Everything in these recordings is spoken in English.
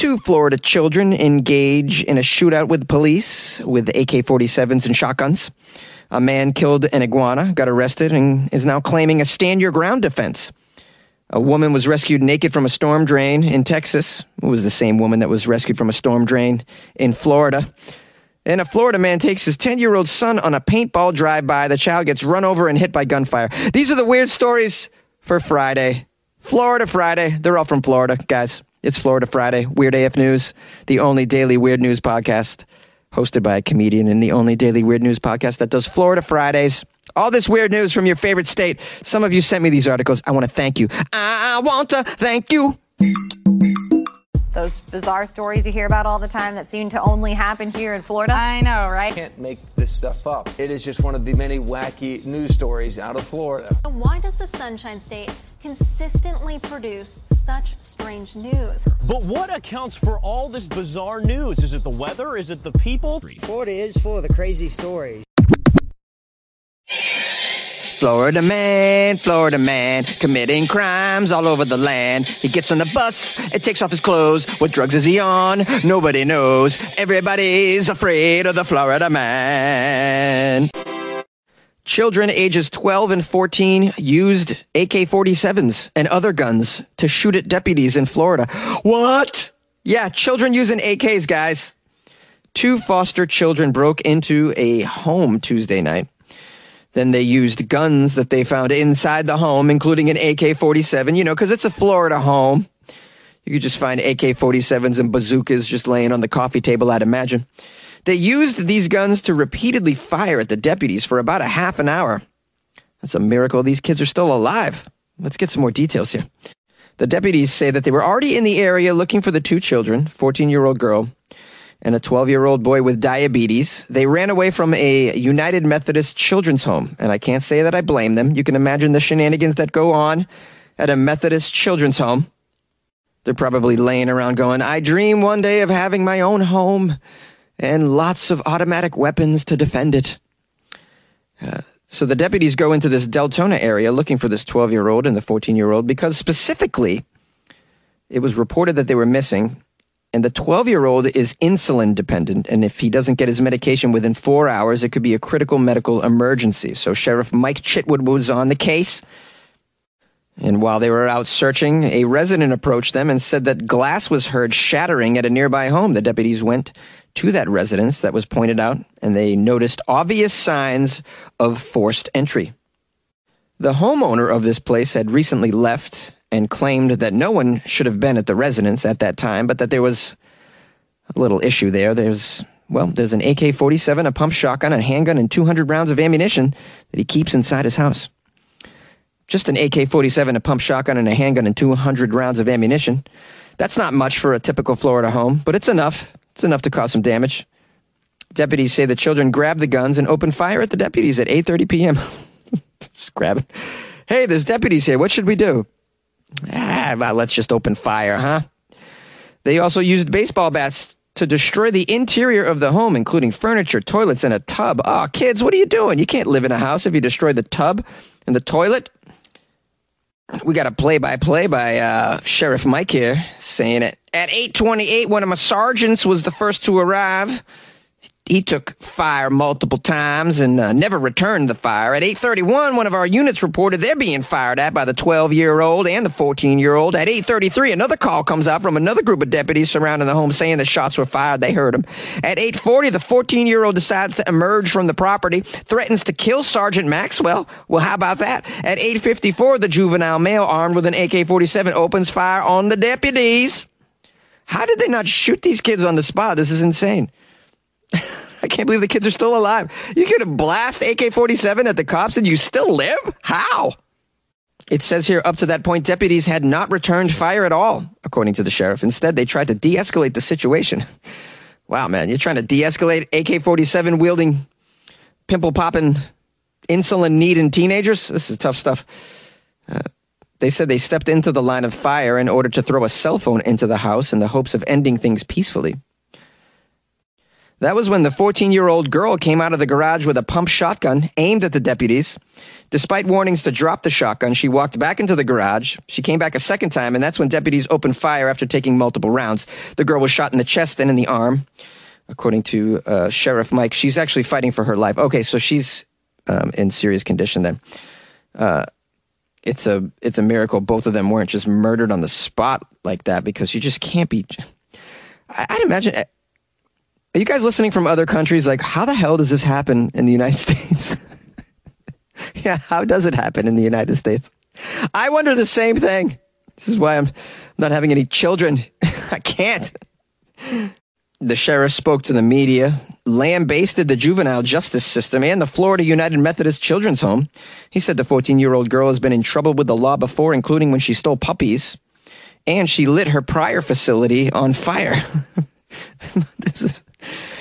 Two Florida children engage in a shootout with police with AK 47s and shotguns. A man killed an iguana, got arrested, and is now claiming a stand your ground defense. A woman was rescued naked from a storm drain in Texas. It was the same woman that was rescued from a storm drain in Florida. And a Florida man takes his 10 year old son on a paintball drive by. The child gets run over and hit by gunfire. These are the weird stories for Friday. Florida Friday. They're all from Florida, guys. It's Florida Friday, Weird AF News, the only daily weird news podcast hosted by a comedian and the only daily weird news podcast that does Florida Fridays. All this weird news from your favorite state. Some of you sent me these articles. I want to thank you. I want to thank you. Those bizarre stories you hear about all the time that seem to only happen here in Florida. I know, right? Can't make this stuff up. It is just one of the many wacky news stories out of Florida. Why does the Sunshine State consistently produce such strange news? But what accounts for all this bizarre news? Is it the weather? Is it the people? Florida is full of the crazy stories. Florida man, Florida man, committing crimes all over the land. He gets on the bus, it takes off his clothes. What drugs is he on? Nobody knows. Everybody's afraid of the Florida man. Children ages 12 and 14 used AK 47s and other guns to shoot at deputies in Florida. What? Yeah, children using AKs, guys. Two foster children broke into a home Tuesday night. Then they used guns that they found inside the home, including an AK 47, you know, because it's a Florida home. You could just find AK 47s and bazookas just laying on the coffee table, I'd imagine. They used these guns to repeatedly fire at the deputies for about a half an hour. That's a miracle these kids are still alive. Let's get some more details here. The deputies say that they were already in the area looking for the two children, 14 year old girl and a 12 year old boy with diabetes. They ran away from a United Methodist children's home, and I can't say that I blame them. You can imagine the shenanigans that go on at a Methodist children's home. They're probably laying around going, I dream one day of having my own home and lots of automatic weapons to defend it. Uh, so the deputies go into this Deltona area looking for this 12 year old and the 14 year old because specifically it was reported that they were missing and the 12 year old is insulin dependent. And if he doesn't get his medication within four hours, it could be a critical medical emergency. So Sheriff Mike Chitwood was on the case. And while they were out searching, a resident approached them and said that glass was heard shattering at a nearby home. The deputies went to that residence that was pointed out, and they noticed obvious signs of forced entry. The homeowner of this place had recently left and claimed that no one should have been at the residence at that time, but that there was a little issue there. There's, well, there's an AK 47, a pump shotgun, a handgun, and 200 rounds of ammunition that he keeps inside his house. Just an AK 47, a pump shotgun, and a handgun, and 200 rounds of ammunition. That's not much for a typical Florida home, but it's enough. It's enough to cause some damage. Deputies say the children grabbed the guns and opened fire at the deputies at 8:30 p.m. just grab it. Hey, there's deputies here. What should we do? Ah, well, let's just open fire, huh? They also used baseball bats to destroy the interior of the home, including furniture, toilets, and a tub. Oh, kids, what are you doing? You can't live in a house if you destroy the tub and the toilet. We got a play-by-play by uh, Sheriff Mike here, saying it at 8:28. One of my sergeants was the first to arrive he took fire multiple times and uh, never returned the fire. At 8:31, one of our units reported they're being fired at by the 12-year-old and the 14-year-old. At 8:33, another call comes out from another group of deputies surrounding the home saying the shots were fired. They heard them. At 8:40, the 14-year-old decides to emerge from the property, threatens to kill Sergeant Maxwell. Well, how about that? At 8:54, the juvenile male armed with an AK-47 opens fire on the deputies. How did they not shoot these kids on the spot? This is insane. I can't believe the kids are still alive. You could have blast AK 47 at the cops and you still live? How? It says here, up to that point, deputies had not returned fire at all, according to the sheriff. Instead, they tried to de escalate the situation. Wow, man, you're trying to de escalate AK 47 wielding, pimple popping, insulin needing teenagers? This is tough stuff. Uh, they said they stepped into the line of fire in order to throw a cell phone into the house in the hopes of ending things peacefully. That was when the 14 year old girl came out of the garage with a pump shotgun aimed at the deputies. Despite warnings to drop the shotgun, she walked back into the garage. She came back a second time, and that's when deputies opened fire after taking multiple rounds. The girl was shot in the chest and in the arm, according to uh, Sheriff Mike. She's actually fighting for her life. Okay, so she's um, in serious condition then. Uh, it's a it's a miracle both of them weren't just murdered on the spot like that because you just can't be. I, I'd imagine are you guys listening from other countries? Like, how the hell does this happen in the United States? yeah, how does it happen in the United States? I wonder the same thing. This is why I'm not having any children. I can't. The sheriff spoke to the media, lambasted the juvenile justice system and the Florida United Methodist Children's Home. He said the 14 year old girl has been in trouble with the law before, including when she stole puppies, and she lit her prior facility on fire. this is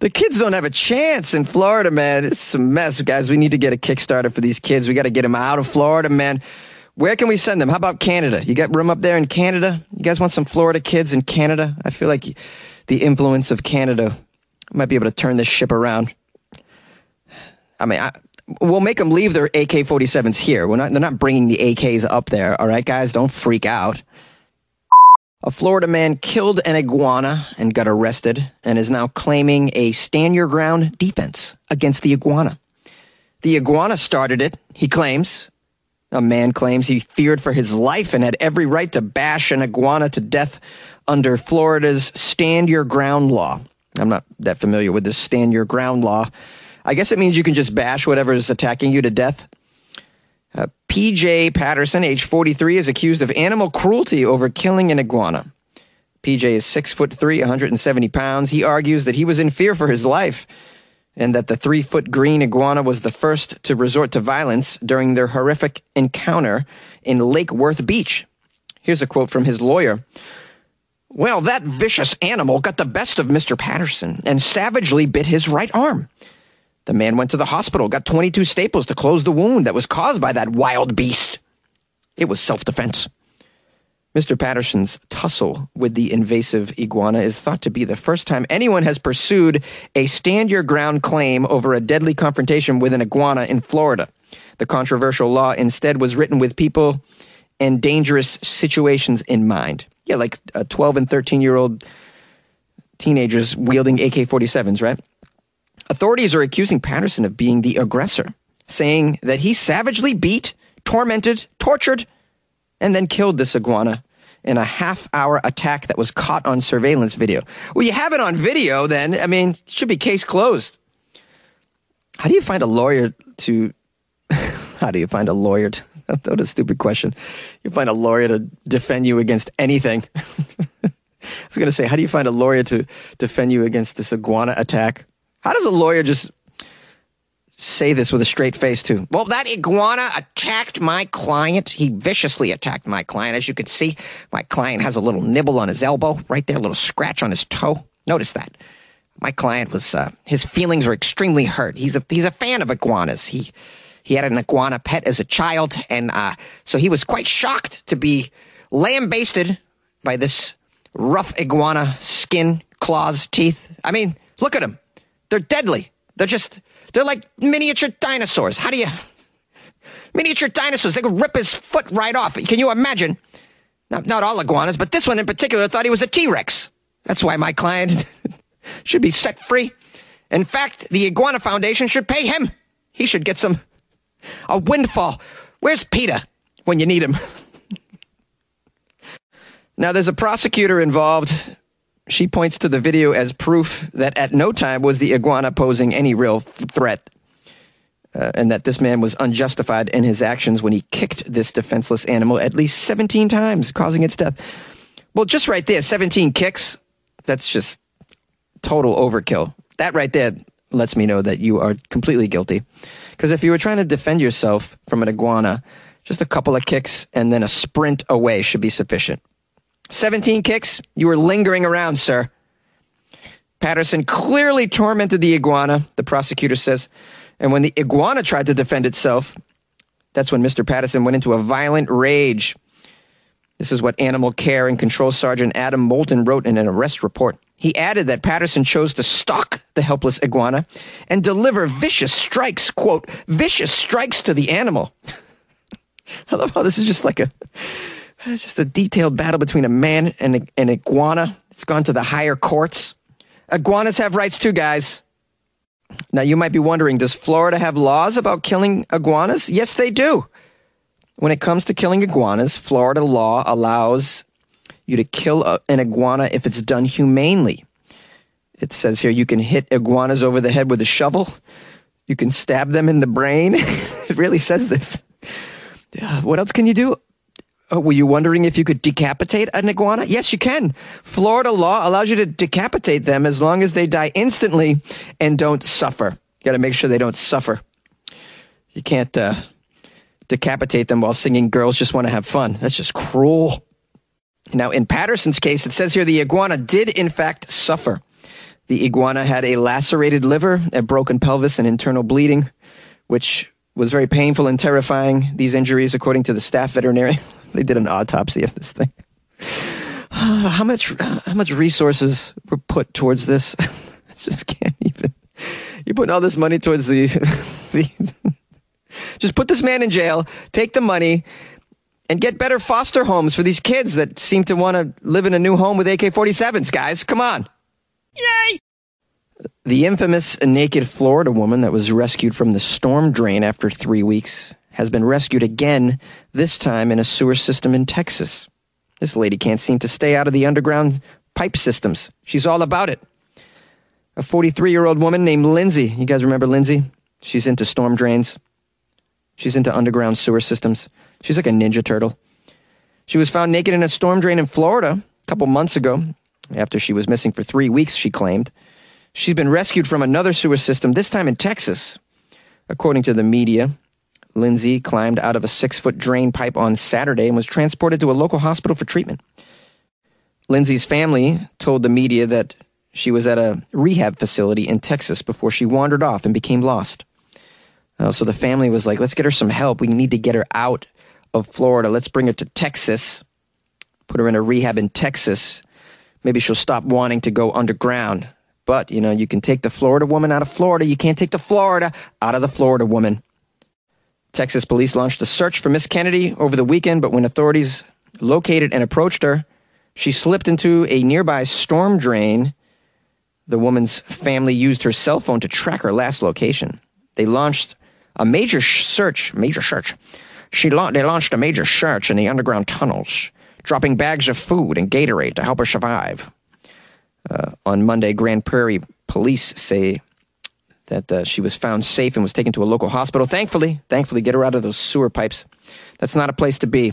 the kids don't have a chance in Florida, man. It's a mess, guys. We need to get a Kickstarter for these kids. We got to get them out of Florida, man. Where can we send them? How about Canada? You got room up there in Canada? You guys want some Florida kids in Canada? I feel like the influence of Canada might be able to turn this ship around. I mean, I, we'll make them leave their AK 47s here. We're not, they're not bringing the AKs up there. All right, guys, don't freak out. A Florida man killed an iguana and got arrested and is now claiming a stand your ground defense against the iguana. The iguana started it, he claims. A man claims he feared for his life and had every right to bash an iguana to death under Florida's stand your ground law. I'm not that familiar with this stand your ground law. I guess it means you can just bash whatever is attacking you to death. Uh, PJ Patterson, age 43, is accused of animal cruelty over killing an iguana. PJ is six foot three, 170 pounds. He argues that he was in fear for his life and that the three foot green iguana was the first to resort to violence during their horrific encounter in Lake Worth Beach. Here's a quote from his lawyer. Well, that vicious animal got the best of Mr. Patterson and savagely bit his right arm. The man went to the hospital, got 22 staples to close the wound that was caused by that wild beast. It was self defense. Mr. Patterson's tussle with the invasive iguana is thought to be the first time anyone has pursued a stand your ground claim over a deadly confrontation with an iguana in Florida. The controversial law instead was written with people and dangerous situations in mind. Yeah, like uh, 12 and 13 year old teenagers wielding AK 47s, right? Authorities are accusing Patterson of being the aggressor, saying that he savagely beat, tormented, tortured, and then killed this iguana in a half hour attack that was caught on surveillance video. Well, you have it on video, then. I mean, should be case closed. How do you find a lawyer to. How do you find a lawyer to. What a stupid question. You find a lawyer to defend you against anything. I was going to say, how do you find a lawyer to defend you against this iguana attack? How does a lawyer just say this with a straight face, too? Well, that iguana attacked my client. He viciously attacked my client. As you can see, my client has a little nibble on his elbow, right there, a little scratch on his toe. Notice that. My client was, uh, his feelings were extremely hurt. He's a, he's a fan of iguanas. He, he had an iguana pet as a child, and uh, so he was quite shocked to be lambasted by this rough iguana skin, claws, teeth. I mean, look at him. They're deadly. They're just, they're like miniature dinosaurs. How do you, miniature dinosaurs, they could rip his foot right off. Can you imagine? Not, not all iguanas, but this one in particular thought he was a T Rex. That's why my client should be set free. In fact, the Iguana Foundation should pay him. He should get some, a windfall. Where's Peter when you need him? now, there's a prosecutor involved she points to the video as proof that at no time was the iguana posing any real threat, uh, and that this man was unjustified in his actions when he kicked this defenseless animal at least 17 times, causing its death. Well, just right there, 17 kicks, that's just total overkill. That right there lets me know that you are completely guilty. Because if you were trying to defend yourself from an iguana, just a couple of kicks and then a sprint away should be sufficient. 17 kicks? You were lingering around, sir. Patterson clearly tormented the iguana, the prosecutor says. And when the iguana tried to defend itself, that's when Mr. Patterson went into a violent rage. This is what Animal Care and Control Sergeant Adam Moulton wrote in an arrest report. He added that Patterson chose to stalk the helpless iguana and deliver vicious strikes, quote, vicious strikes to the animal. I love how this is just like a it's just a detailed battle between a man and a, an iguana. It's gone to the higher courts. Iguanas have rights too, guys. Now you might be wondering, does Florida have laws about killing iguanas? Yes, they do. When it comes to killing iguanas, Florida law allows you to kill a, an iguana if it's done humanely. It says here you can hit iguanas over the head with a shovel. You can stab them in the brain. it really says this. What else can you do? Oh, were you wondering if you could decapitate an iguana? Yes, you can. Florida law allows you to decapitate them as long as they die instantly and don't suffer. You got to make sure they don't suffer. You can't uh, decapitate them while singing Girls Just Want to Have Fun. That's just cruel. Now, in Patterson's case, it says here the iguana did in fact suffer. The iguana had a lacerated liver, a broken pelvis, and internal bleeding, which was very painful and terrifying. These injuries, according to the staff veterinarian, they did an autopsy of this thing. How much, how much resources were put towards this? I just can't even. You're putting all this money towards the, the just put this man in jail, take the money, and get better foster homes for these kids that seem to want to live in a new home with AK 47s, guys. Come on. Yay! The infamous naked Florida woman that was rescued from the storm drain after three weeks has been rescued again, this time in a sewer system in Texas. This lady can't seem to stay out of the underground pipe systems. She's all about it. A 43 year old woman named Lindsay. You guys remember Lindsay? She's into storm drains. She's into underground sewer systems. She's like a ninja turtle. She was found naked in a storm drain in Florida a couple months ago after she was missing for three weeks, she claimed. She's been rescued from another sewer system, this time in Texas. According to the media, Lindsay climbed out of a six foot drain pipe on Saturday and was transported to a local hospital for treatment. Lindsay's family told the media that she was at a rehab facility in Texas before she wandered off and became lost. Uh, so the family was like, let's get her some help. We need to get her out of Florida. Let's bring her to Texas, put her in a rehab in Texas. Maybe she'll stop wanting to go underground. But, you know, you can take the Florida woman out of Florida. You can't take the Florida out of the Florida woman. Texas police launched a search for Miss Kennedy over the weekend, but when authorities located and approached her, she slipped into a nearby storm drain. The woman's family used her cell phone to track her last location. They launched a major search, major search. She la- they launched a major search in the underground tunnels, dropping bags of food and Gatorade to help her survive. Uh, on Monday, Grand Prairie police say that uh, she was found safe and was taken to a local hospital. Thankfully, thankfully, get her out of those sewer pipes. That's not a place to be.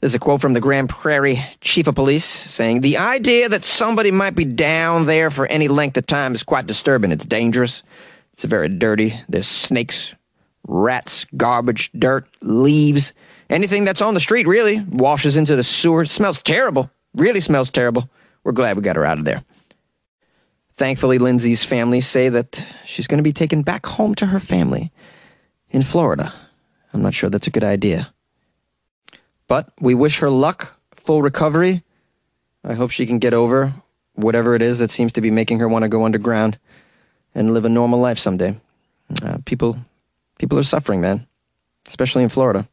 There's a quote from the Grand Prairie chief of police saying, The idea that somebody might be down there for any length of time is quite disturbing. It's dangerous. It's very dirty. There's snakes, rats, garbage, dirt, leaves. Anything that's on the street really washes into the sewer. It smells terrible. Really smells terrible. We're glad we got her out of there. Thankfully, Lindsay's family say that she's going to be taken back home to her family in Florida. I'm not sure that's a good idea. But we wish her luck, full recovery. I hope she can get over whatever it is that seems to be making her want to go underground and live a normal life someday. Uh, people, people are suffering, man, especially in Florida.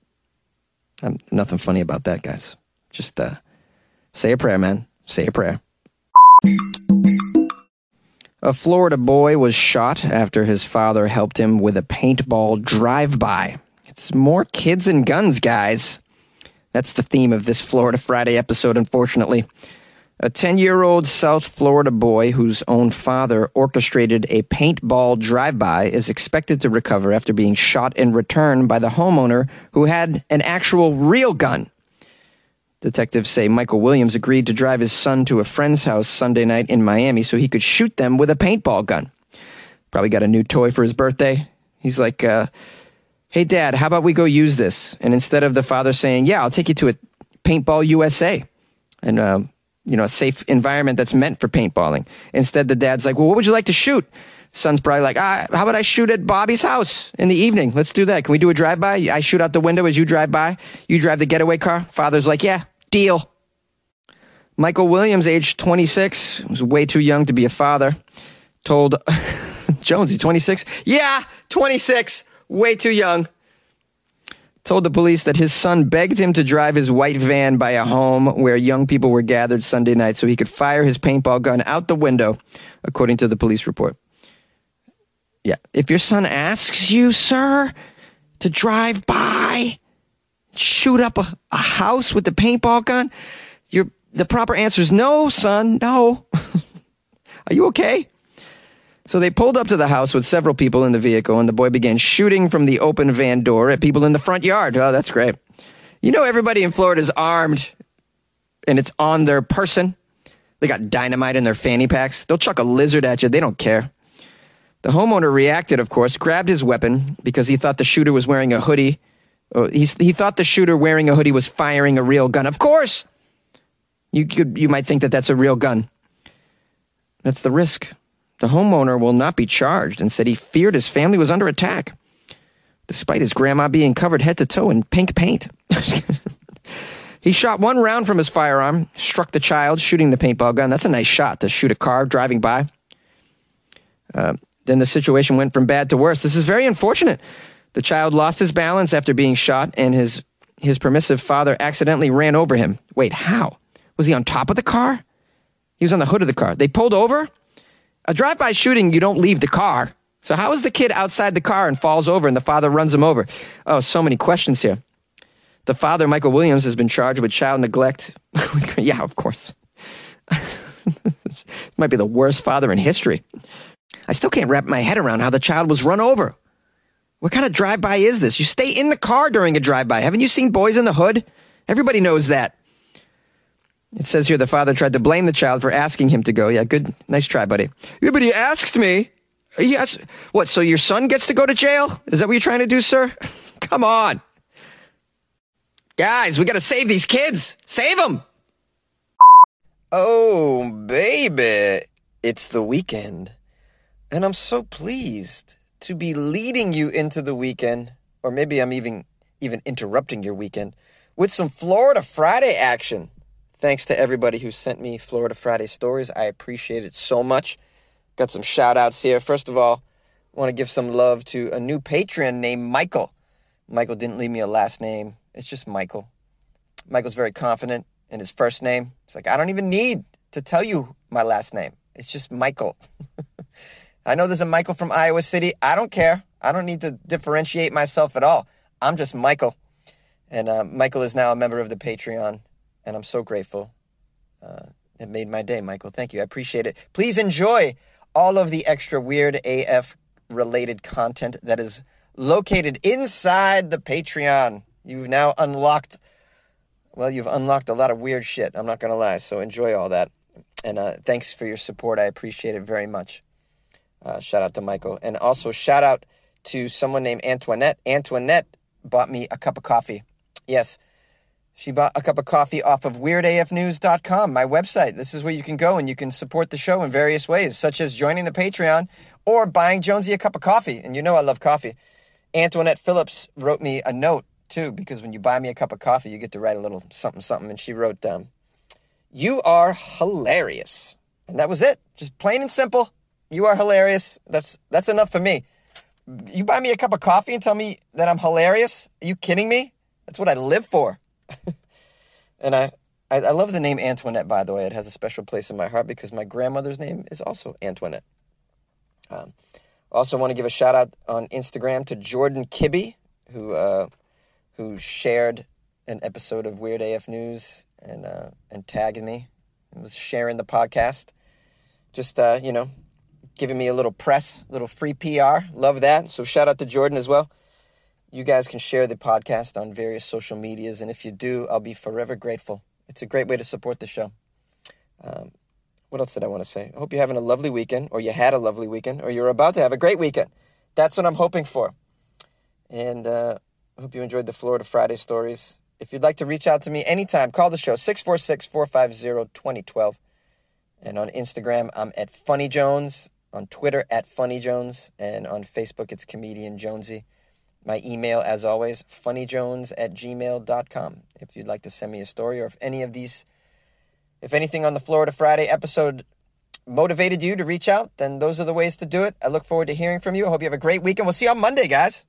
Um, nothing funny about that, guys. Just uh, say a prayer, man. Say a prayer. A Florida boy was shot after his father helped him with a paintball drive-by. It's more kids and guns, guys. That's the theme of this Florida Friday episode, unfortunately. A 10 year old South Florida boy whose own father orchestrated a paintball drive by is expected to recover after being shot in return by the homeowner who had an actual real gun. Detectives say Michael Williams agreed to drive his son to a friend's house Sunday night in Miami so he could shoot them with a paintball gun. Probably got a new toy for his birthday. He's like, uh, Hey, dad, how about we go use this? And instead of the father saying, Yeah, I'll take you to a paintball USA. And, uh, you know, a safe environment that's meant for paintballing. Instead, the dad's like, well, what would you like to shoot? Son's probably like, ah, how about I shoot at Bobby's house in the evening? Let's do that. Can we do a drive by? I shoot out the window as you drive by. You drive the getaway car. Father's like, yeah, deal. Michael Williams, age 26, was way too young to be a father, told Jonesy, 26? Yeah, 26, way too young. Told the police that his son begged him to drive his white van by a home where young people were gathered Sunday night so he could fire his paintball gun out the window, according to the police report. Yeah, if your son asks you, sir, to drive by, shoot up a, a house with the paintball gun, you're the proper answer is no, son, no. Are you okay? So they pulled up to the house with several people in the vehicle, and the boy began shooting from the open van door at people in the front yard. Oh, that's great. You know, everybody in Florida is armed, and it's on their person. They got dynamite in their fanny packs. They'll chuck a lizard at you. They don't care. The homeowner reacted, of course, grabbed his weapon because he thought the shooter was wearing a hoodie. Oh, he, thought the shooter wearing a hoodie was firing a real gun. Of course, you you might think that that's a real gun. That's the risk. The homeowner will not be charged and said he feared his family was under attack, despite his grandma being covered head to toe in pink paint. he shot one round from his firearm, struck the child shooting the paintball gun. That's a nice shot to shoot a car driving by. Uh, then the situation went from bad to worse. This is very unfortunate. The child lost his balance after being shot, and his his permissive father accidentally ran over him. Wait, how? Was he on top of the car? He was on the hood of the car. They pulled over. A drive-by shooting, you don't leave the car. So how is the kid outside the car and falls over and the father runs him over? Oh, so many questions here. The father, Michael Williams, has been charged with child neglect. yeah, of course. might be the worst father in history. I still can't wrap my head around how the child was run over. What kind of drive-by is this? You stay in the car during a drive-by. Haven't you seen Boys in the Hood? Everybody knows that. It says here the father tried to blame the child for asking him to go. Yeah, good. Nice try, buddy. Yeah, but he asked me. Yes. What, so your son gets to go to jail? Is that what you're trying to do, sir? Come on. Guys, we got to save these kids. Save them. Oh, baby. It's the weekend. And I'm so pleased to be leading you into the weekend, or maybe I'm even even interrupting your weekend with some Florida Friday action. Thanks to everybody who sent me Florida Friday stories. I appreciate it so much. Got some shout outs here. First of all, I want to give some love to a new patron named Michael. Michael didn't leave me a last name, it's just Michael. Michael's very confident in his first name. It's like, I don't even need to tell you my last name, it's just Michael. I know there's a Michael from Iowa City. I don't care. I don't need to differentiate myself at all. I'm just Michael. And uh, Michael is now a member of the Patreon and I'm so grateful. Uh, it made my day, Michael. Thank you. I appreciate it. Please enjoy all of the extra weird AF related content that is located inside the Patreon. You've now unlocked, well, you've unlocked a lot of weird shit. I'm not going to lie. So enjoy all that. And uh, thanks for your support. I appreciate it very much. Uh, shout out to Michael. And also shout out to someone named Antoinette. Antoinette bought me a cup of coffee. Yes. She bought a cup of coffee off of weirdafnews.com, my website. This is where you can go and you can support the show in various ways, such as joining the Patreon or buying Jonesy a cup of coffee. And you know I love coffee. Antoinette Phillips wrote me a note too, because when you buy me a cup of coffee, you get to write a little something, something. And she wrote, um, You are hilarious. And that was it. Just plain and simple. You are hilarious. That's that's enough for me. You buy me a cup of coffee and tell me that I'm hilarious? Are you kidding me? That's what I live for. and I, I, I love the name Antoinette, by the way. It has a special place in my heart because my grandmother's name is also Antoinette. Um, also, want to give a shout out on Instagram to Jordan Kibbe, who uh, who shared an episode of Weird AF News and uh, and tagged me and was sharing the podcast. Just uh, you know, giving me a little press, little free PR. Love that. So shout out to Jordan as well. You guys can share the podcast on various social medias, and if you do, I'll be forever grateful. It's a great way to support the show. Um, what else did I want to say? I hope you're having a lovely weekend, or you had a lovely weekend, or you're about to have a great weekend. That's what I'm hoping for. And uh, I hope you enjoyed the Florida Friday stories. If you'd like to reach out to me anytime, call the show 646 450 2012. And on Instagram, I'm at Funny Jones. On Twitter at Funny Jones, and on Facebook it's Comedian Jonesy. My email, as always, funnyjones at gmail.com. If you'd like to send me a story or if any of these, if anything on the Florida Friday episode motivated you to reach out, then those are the ways to do it. I look forward to hearing from you. I hope you have a great week, and we'll see you on Monday, guys.